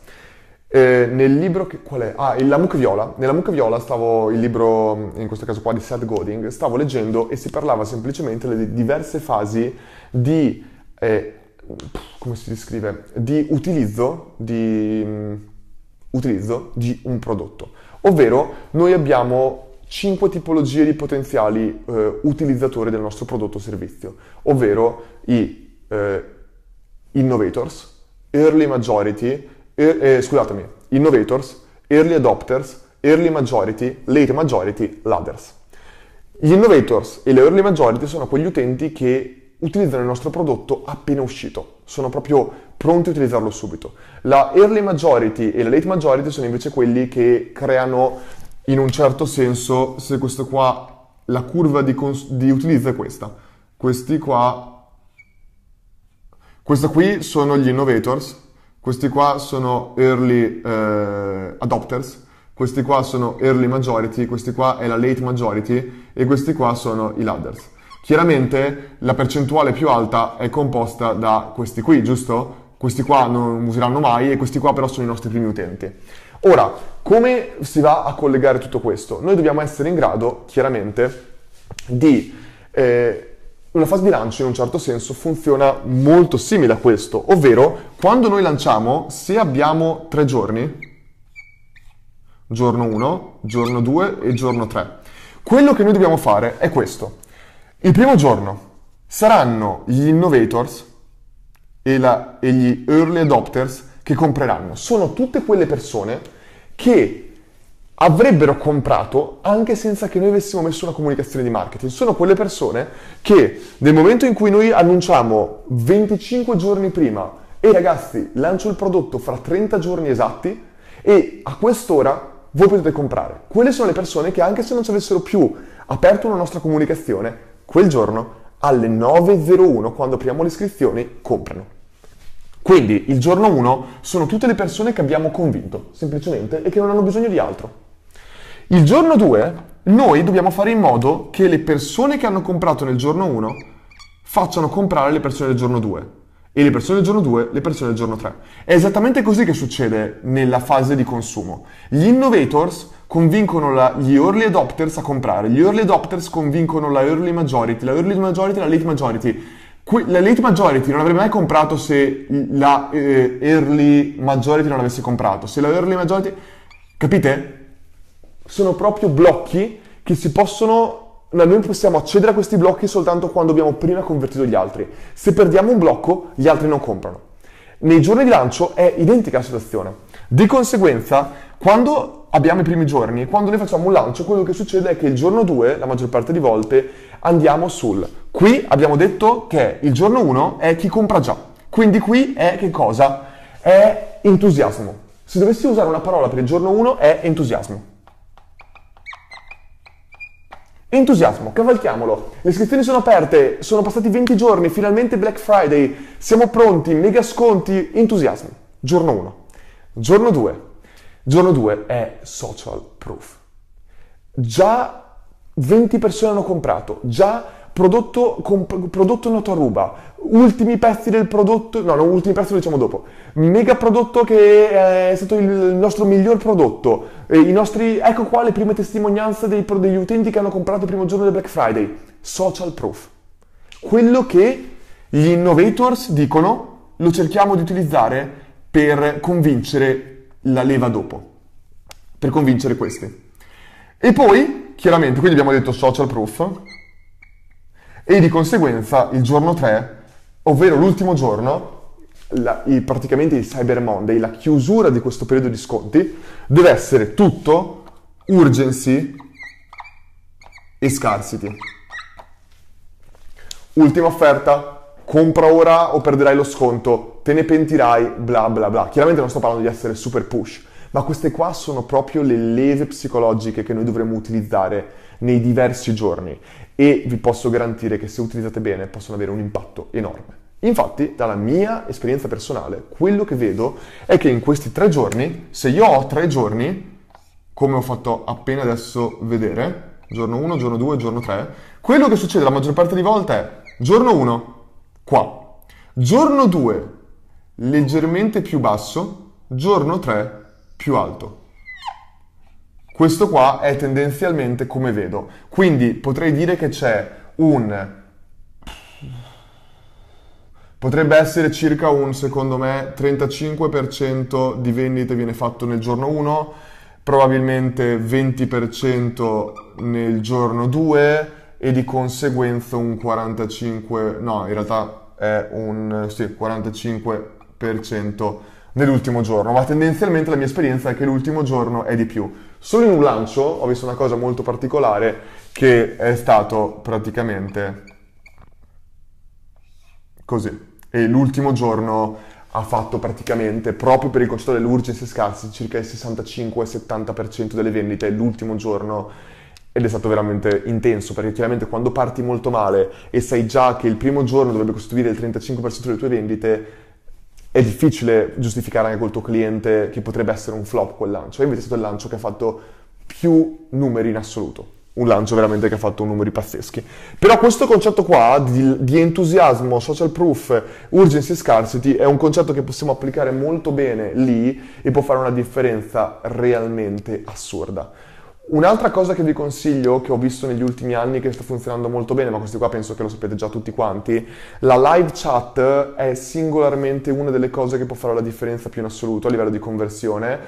Speaker 1: Eh, nel libro che, qual è? Ah, La mucca viola. Nella mucca viola stavo, il libro, in questo caso qua di Seth Godin, stavo leggendo e si parlava semplicemente delle diverse fasi di, eh, come si descrive, di utilizzo di, um, utilizzo di un prodotto. Ovvero, noi abbiamo cinque tipologie di potenziali eh, utilizzatori del nostro prodotto o servizio, ovvero i eh, innovators, early majority, er, eh, scusatemi, innovators, early adopters, early majority, late majority, ladders. Gli innovators e le early majority sono quegli utenti che utilizzano il nostro prodotto appena uscito, sono proprio pronti a utilizzarlo subito. La early majority e la late majority sono invece quelli che creano in un certo senso, se questo qua la curva di, cons- di utilizzo è questa. Questi qua, questi qui sono gli innovators, questi qua sono early eh, adopters, questi qua sono early majority, questi qua è la late majority e questi qua sono i ladders. Chiaramente la percentuale più alta è composta da questi qui, giusto? Questi qua non useranno mai e questi qua però sono i nostri primi utenti. Ora, come si va a collegare tutto questo? Noi dobbiamo essere in grado, chiaramente, di... Eh, una fase di lancio in un certo senso funziona molto simile a questo, ovvero quando noi lanciamo, se abbiamo tre giorni, giorno 1, giorno 2 e giorno 3, quello che noi dobbiamo fare è questo. Il primo giorno saranno gli innovators e, la, e gli early adopters che compreranno. Sono tutte quelle persone che avrebbero comprato anche senza che noi avessimo messo una comunicazione di marketing. Sono quelle persone che nel momento in cui noi annunciamo 25 giorni prima e ragazzi lancio il prodotto fra 30 giorni esatti e a quest'ora voi potete comprare. Quelle sono le persone che anche se non ci avessero più aperto una nostra comunicazione, quel giorno alle 9.01 quando apriamo le iscrizioni comprano. Quindi il giorno 1 sono tutte le persone che abbiamo convinto, semplicemente, e che non hanno bisogno di altro. Il giorno 2 noi dobbiamo fare in modo che le persone che hanno comprato nel giorno 1 facciano comprare le persone del giorno 2 e le persone del giorno 2 le persone del giorno 3. È esattamente così che succede nella fase di consumo. Gli innovators convincono la, gli early adopters a comprare, gli early adopters convincono la early majority, la early majority e la late majority. la late majority non avrebbe mai comprato se la eh, early majority non avesse comprato. Se la early majority... Capite? sono proprio blocchi che si possono noi possiamo accedere a questi blocchi soltanto quando abbiamo prima convertito gli altri. Se perdiamo un blocco, gli altri non comprano. Nei giorni di lancio è identica la situazione. Di conseguenza, quando abbiamo i primi giorni, quando noi facciamo un lancio, quello che succede è che il giorno 2, la maggior parte di volte, andiamo sul. Qui abbiamo detto che il giorno 1 è chi compra già. Quindi qui è che cosa? È entusiasmo. Se dovessi usare una parola per il giorno 1 è entusiasmo. Entusiasmo, cavalchiamolo. Le iscrizioni sono aperte, sono passati 20 giorni, finalmente Black Friday, siamo pronti, mega sconti, entusiasmo. Giorno 1. Giorno 2. Giorno 2 è social proof. Già 20 persone hanno comprato, già prodotto, comp- prodotto noto a ruba, ultimi pezzi del prodotto, no, non ultimi pezzi lo diciamo dopo, mega prodotto che è stato il nostro miglior prodotto, i nostri, ecco qua le prime testimonianze dei, degli utenti che hanno comprato il primo giorno del Black Friday, social proof. Quello che gli innovators dicono lo cerchiamo di utilizzare per convincere la leva dopo, per convincere questi. E poi, chiaramente, quindi abbiamo detto social proof, e di conseguenza il giorno 3, ovvero l'ultimo giorno, la, il, praticamente il Cyber Monday, la chiusura di questo periodo di sconti, deve essere tutto urgency e scarcity. Ultima offerta, compra ora o perderai lo sconto, te ne pentirai, bla bla bla. Chiaramente non sto parlando di essere super push, ma queste qua sono proprio le leve psicologiche che noi dovremmo utilizzare nei diversi giorni e vi posso garantire che se utilizzate bene possono avere un impatto enorme. Infatti, dalla mia esperienza personale, quello che vedo è che in questi tre giorni, se io ho tre giorni, come ho fatto appena adesso vedere, giorno 1, giorno 2, giorno 3, quello che succede la maggior parte di volte è giorno 1, qua, giorno 2, leggermente più basso, giorno 3, più alto. Questo qua è tendenzialmente come vedo. Quindi potrei dire che c'è un... Potrebbe essere circa un, secondo me, 35% di vendite viene fatto nel giorno 1, probabilmente 20% nel giorno 2 e di conseguenza un 45, no, in realtà è un sì, 45% nell'ultimo giorno, ma tendenzialmente la mia esperienza è che l'ultimo giorno è di più. Solo in un lancio ho visto una cosa molto particolare che è stato praticamente così. E l'ultimo giorno ha fatto praticamente, proprio per il concetto dell'urgency scarsi, circa il 65-70% delle vendite l'ultimo giorno ed è stato veramente intenso perché chiaramente quando parti molto male e sai già che il primo giorno dovrebbe costituire il 35% delle tue vendite, è difficile giustificare anche col tuo cliente che potrebbe essere un flop quel lancio. E invece è stato il lancio che ha fatto più numeri in assoluto. Un lancio veramente che ha fatto numeri pazzeschi. Però questo concetto qua di, di entusiasmo, social proof, urgency scarcity è un concetto che possiamo applicare molto bene lì e può fare una differenza realmente assurda. Un'altra cosa che vi consiglio, che ho visto negli ultimi anni che sta funzionando molto bene, ma questi qua penso che lo sapete già tutti quanti, la live chat è singolarmente una delle cose che può fare la differenza più in assoluto a livello di conversione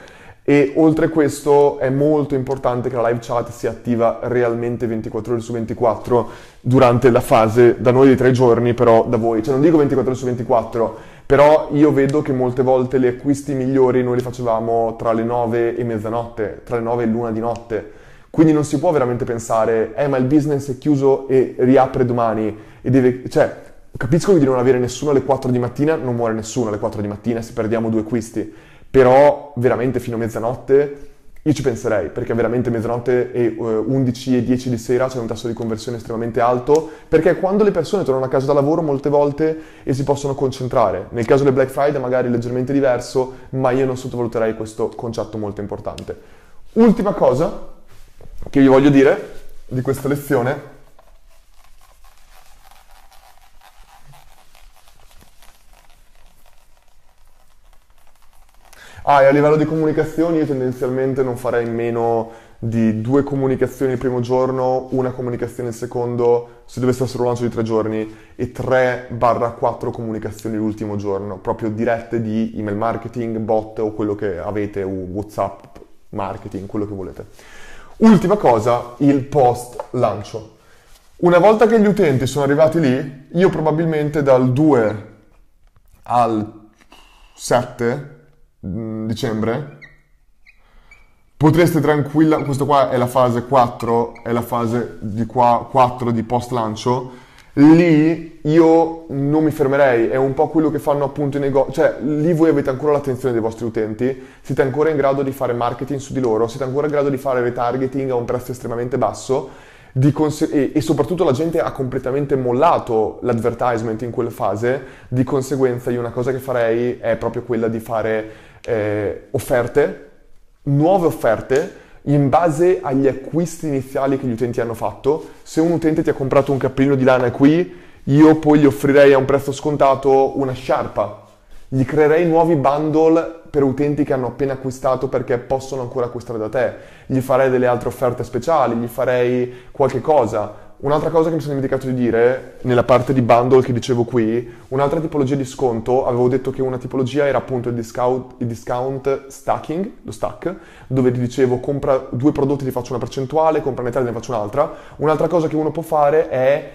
Speaker 1: e oltre questo è molto importante che la live chat sia attiva realmente 24 ore su 24 durante la fase da noi di tre giorni, però da voi. Cioè non dico 24 ore su 24, però io vedo che molte volte gli acquisti migliori noi li facevamo tra le 9 e mezzanotte, tra le 9 e l'una di notte. Quindi non si può veramente pensare, eh ma il business è chiuso e riapre domani e deve... Cioè, capisco di non avere nessuno alle 4 di mattina, non muore nessuno alle 4 di mattina se perdiamo due acquisti, però veramente fino a mezzanotte io ci penserei, perché veramente mezzanotte e uh, 11 e 10 di sera c'è un tasso di conversione estremamente alto, perché quando le persone tornano a casa da lavoro molte volte e si possono concentrare. Nel caso del Black Friday magari è leggermente diverso, ma io non sottovaluterei questo concetto molto importante. Ultima cosa che vi voglio dire di questa lezione Ah, e a livello di comunicazioni io tendenzialmente non farei meno di due comunicazioni il primo giorno, una comunicazione il secondo, se dovesse essere un lancio di tre giorni, e 3-4 comunicazioni l'ultimo giorno, proprio dirette di email marketing, bot o quello che avete, o WhatsApp marketing, quello che volete. Ultima cosa, il post lancio. Una volta che gli utenti sono arrivati lì, io probabilmente dal 2 al 7 Mm, dicembre, potreste tranquilla, questo qua è la fase 4, è la fase di qua 4 di post lancio, lì io non mi fermerei, è un po' quello che fanno appunto i negozi, cioè lì voi avete ancora l'attenzione dei vostri utenti, siete ancora in grado di fare marketing su di loro, siete ancora in grado di fare retargeting a un prezzo estremamente basso Cons- e, e, soprattutto la gente ha completamente mollato l'advertisement in quella fase, di conseguenza io una cosa che farei è proprio quella di fare eh, offerte, nuove offerte, in base agli acquisti iniziali che gli utenti hanno fatto. Se un utente ti ha comprato un cappellino di lana qui, io poi gli offrirei a un prezzo scontato una sciarpa. Gli creerei nuovi bundle per utenti che hanno appena acquistato perché possono ancora acquistare da te. Gli farei delle altre offerte speciali, gli farei qualche cosa. Un'altra cosa che mi sono dimenticato di dire, nella parte di bundle che dicevo qui, un'altra tipologia di sconto, avevo detto che una tipologia era appunto il discount, il discount stacking, lo stack, dove ti dicevo compra due prodotti ti faccio una percentuale, compra metà ne faccio un'altra. Un'altra cosa che uno può fare è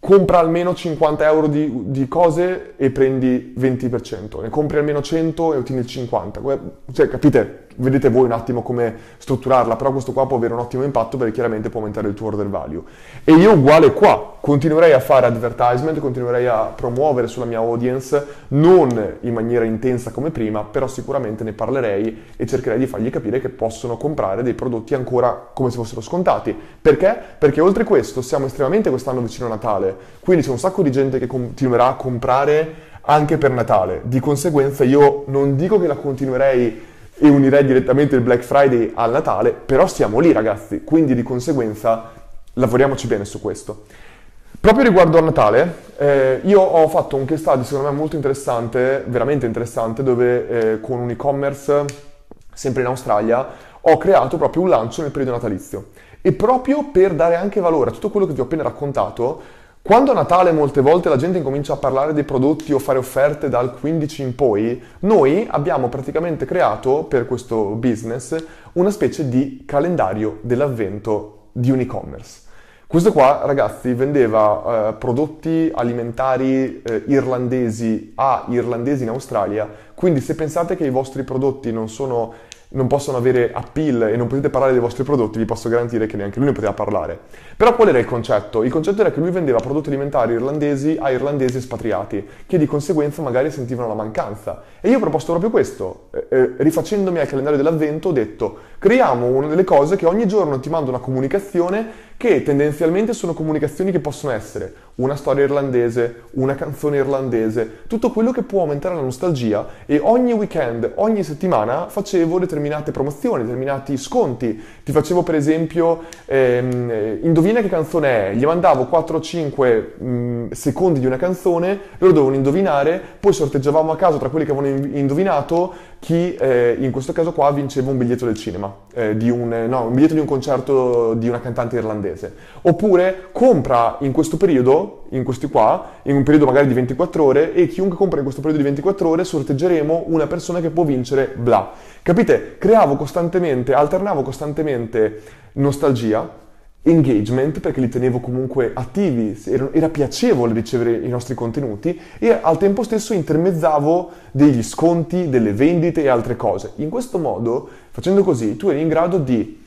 Speaker 1: compra almeno 50 euro di, di, cose e prendi 20%, ne compri almeno 100 e ottieni il 50%. Cioè, capite? Vedete voi un attimo come strutturarla, però questo qua può avere un ottimo impatto perché chiaramente può aumentare il tuo order value. E io uguale qua, continuerei a fare advertisement, continuerei a promuovere sulla mia audience, non in maniera intensa come prima, però sicuramente ne parlerei e cercherei di fargli capire che possono comprare dei prodotti ancora come se fossero scontati. Perché? Perché oltre questo siamo estremamente quest'anno vicino a Natale, quindi c'è un sacco di gente che continuerà a comprare anche per Natale. Di conseguenza io non dico che la continuerei e unirei direttamente il Black Friday al Natale, però siamo lì ragazzi, quindi di conseguenza lavoriamoci bene su questo. Proprio riguardo a Natale, eh, io ho fatto un case study secondo me molto interessante, veramente interessante, dove eh, con un e-commerce, sempre in Australia, ho creato proprio un lancio nel periodo natalizio. E proprio per dare anche valore a tutto quello che vi ho appena raccontato, quando a Natale molte volte la gente incomincia a parlare dei prodotti o fare offerte dal 15 in poi, noi abbiamo praticamente creato per questo business una specie di calendario dell'avvento di un e-commerce. Questo qua, ragazzi, vendeva eh, prodotti alimentari eh, irlandesi a irlandesi in Australia, quindi se pensate che i vostri prodotti non sono non possono avere appeal e non potete parlare dei vostri prodotti, vi posso garantire che neanche lui ne poteva parlare. Però qual era il concetto? Il concetto era che lui vendeva prodotti alimentari irlandesi a irlandesi espatriati, che di conseguenza magari sentivano la mancanza. E io ho proposto proprio questo, eh, rifacendomi al calendario dell'avvento, ho detto creiamo una delle cose che ogni giorno ti mando una comunicazione che tendenzialmente sono comunicazioni che possono essere una storia irlandese, una canzone irlandese, tutto quello che può aumentare la nostalgia e ogni weekend, ogni settimana facevo determinate promozioni, determinati sconti. Ti facevo per esempio ehm, indovina che canzone è, gli mandavo 4-5 mh, secondi di una canzone, loro dovevano indovinare, poi sorteggiavamo a caso tra quelli che avevano indovinato chi eh, in questo caso qua vinceva un biglietto del cinema, eh, un, no, un biglietto di un concerto di una cantante irlandese. Oppure compra in questo periodo, in questi qua, in un periodo magari di 24 ore, e chiunque compra in questo periodo di 24 ore sorteggeremo una persona che può vincere bla. Capite? Creavo costantemente, alternavo costantemente nostalgia engagement perché li tenevo comunque attivi, era piacevole ricevere i nostri contenuti e al tempo stesso intermezzavo degli sconti, delle vendite e altre cose. In questo modo, facendo così, tu eri in grado di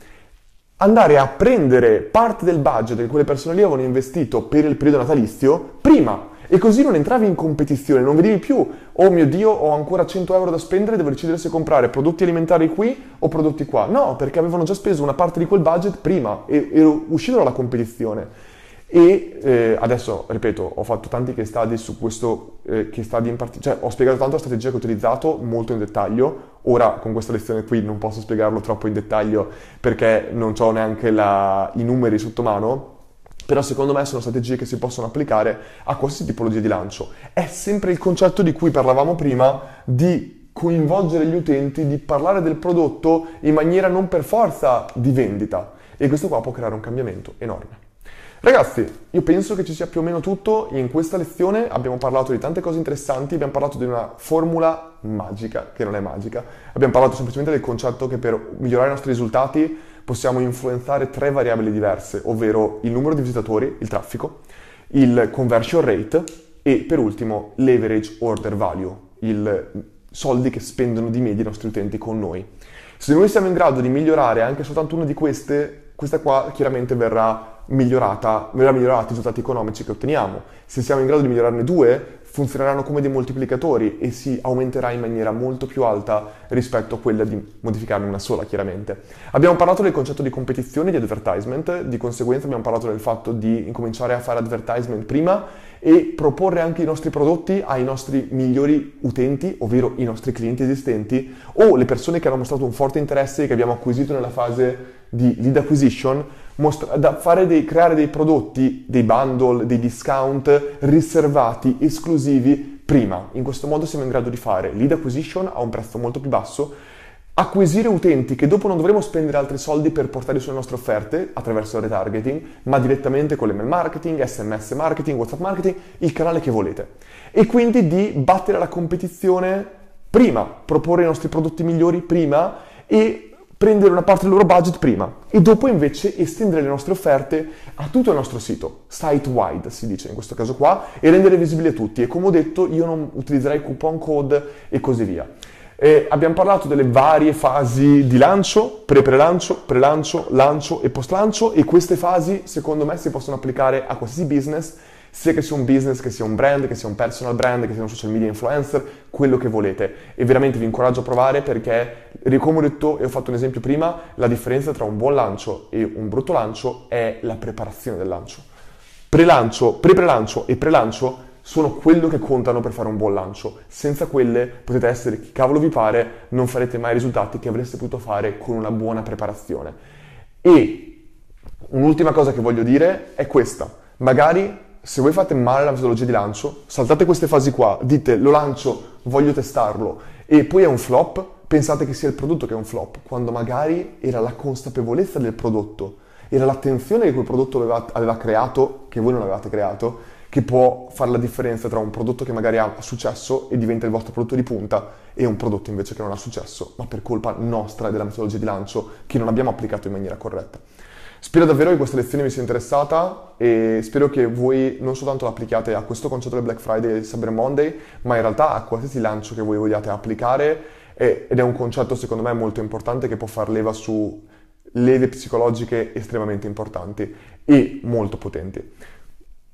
Speaker 1: andare a prendere parte del budget che quelle persone lì avevano investito per il periodo natalizio prima e così non entravi in competizione, non vedevi più, oh mio Dio, ho ancora 100 euro da spendere, devo decidere se comprare prodotti alimentari qui o prodotti qua. No, perché avevano già speso una parte di quel budget prima e ero uscito dalla competizione. E eh, adesso, ripeto, ho fatto tanti case study su questo eh, case study in particolare, cioè ho spiegato tanto la strategia che ho utilizzato molto in dettaglio, ora con questa lezione qui non posso spiegarlo troppo in dettaglio perché non ho neanche la, i numeri sotto mano, però secondo me sono strategie che si possono applicare a qualsiasi tipologia di lancio. È sempre il concetto di cui parlavamo prima di coinvolgere gli utenti, di parlare del prodotto in maniera non per forza di vendita e questo qua può creare un cambiamento enorme. Ragazzi, io penso che ci sia più o meno tutto in questa lezione, abbiamo parlato di tante cose interessanti, abbiamo parlato di una formula magica, che non è magica, abbiamo parlato semplicemente del concetto che per migliorare i nostri risultati possiamo influenzare tre variabili diverse, ovvero il numero di visitatori, il traffico, il conversion rate e per ultimo l'average order value, i soldi che spendono di media i nostri utenti con noi. Se noi siamo in grado di migliorare anche soltanto una di queste, questa qua chiaramente verrà migliorata, verrà migliorata i risultati economici che otteniamo. Se siamo in grado di migliorarne due, funzioneranno come dei moltiplicatori e si aumenterà in maniera molto più alta rispetto a quella di modificarne una sola, chiaramente. Abbiamo parlato del concetto di competizione, di advertisement, di conseguenza abbiamo parlato del fatto di incominciare a fare advertisement prima e proporre anche i nostri prodotti ai nostri migliori utenti, ovvero i nostri clienti esistenti o le persone che hanno mostrato un forte interesse e che abbiamo acquisito nella fase di lead acquisition, mostra- da dei, creare dei prodotti, dei bundle, dei discount riservati, esclusivi prima. In questo modo siamo in grado di fare lead acquisition a un prezzo molto più basso, acquisire utenti che dopo non dovremo spendere altri soldi per portare sulle nostre offerte attraverso il retargeting, ma direttamente con l'email marketing, SMS marketing, WhatsApp marketing, il canale che volete. E quindi di battere la competizione prima, proporre i nostri prodotti migliori prima e prendere una parte del loro budget prima e dopo invece estendere le nostre offerte a tutto il nostro sito, site-wide si dice in questo caso qua, e rendere visibili a tutti. E come ho detto io non utilizzerei coupon code e così via. E abbiamo parlato delle varie fasi di lancio, pre-prelancio, pre-lancio, lancio e post-lancio e queste fasi secondo me si possono applicare a qualsiasi business sia che sia un business, che sia un brand, che sia un personal brand, che sia un social media influencer, quello che volete. E veramente vi incoraggio a provare perché, come ho detto e ho fatto un esempio prima, la differenza tra un buon lancio e un brutto lancio è la preparazione del lancio. Pre-lancio, pre-prelancio e pre-lancio sono quello che contano per fare un buon lancio. Senza quelle potete essere chi cavolo vi pare, non farete mai i risultati che avreste potuto fare con una buona preparazione. E un'ultima cosa che voglio dire è questa. Magari se voi fate male la metodologia di lancio, saltate queste fasi qua, dite lo lancio, voglio testarlo e poi è un flop, pensate che sia il prodotto che è un flop, quando magari era la consapevolezza del prodotto, era l'attenzione che quel prodotto aveva, aveva creato, che voi non avevate creato, che può fare la differenza tra un prodotto che magari ha successo e diventa il vostro prodotto di punta e un prodotto invece che non ha successo, ma per colpa nostra della metodologia di lancio che non abbiamo applicato in maniera corretta. Spero davvero che questa lezione vi sia interessata e spero che voi non soltanto l'applichiate a questo concetto del Black Friday e Cyber Monday, ma in realtà a qualsiasi lancio che voi vogliate applicare ed è un concetto secondo me molto importante che può far leva su leve psicologiche estremamente importanti e molto potenti.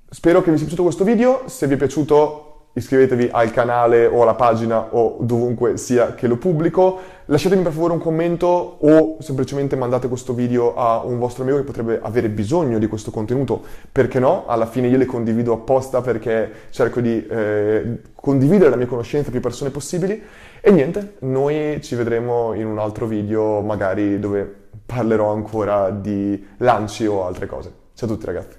Speaker 1: Spero che vi sia piaciuto questo video, se vi è piaciuto iscrivetevi al canale o alla pagina o dovunque sia che lo pubblico, lasciatemi per favore un commento o semplicemente mandate questo video a un vostro amico che potrebbe avere bisogno di questo contenuto, perché no? Alla fine io le condivido apposta perché cerco di eh, condividere la mia conoscenza a più persone possibili e niente, noi ci vedremo in un altro video magari dove parlerò ancora di lanci o altre cose. Ciao a tutti ragazzi!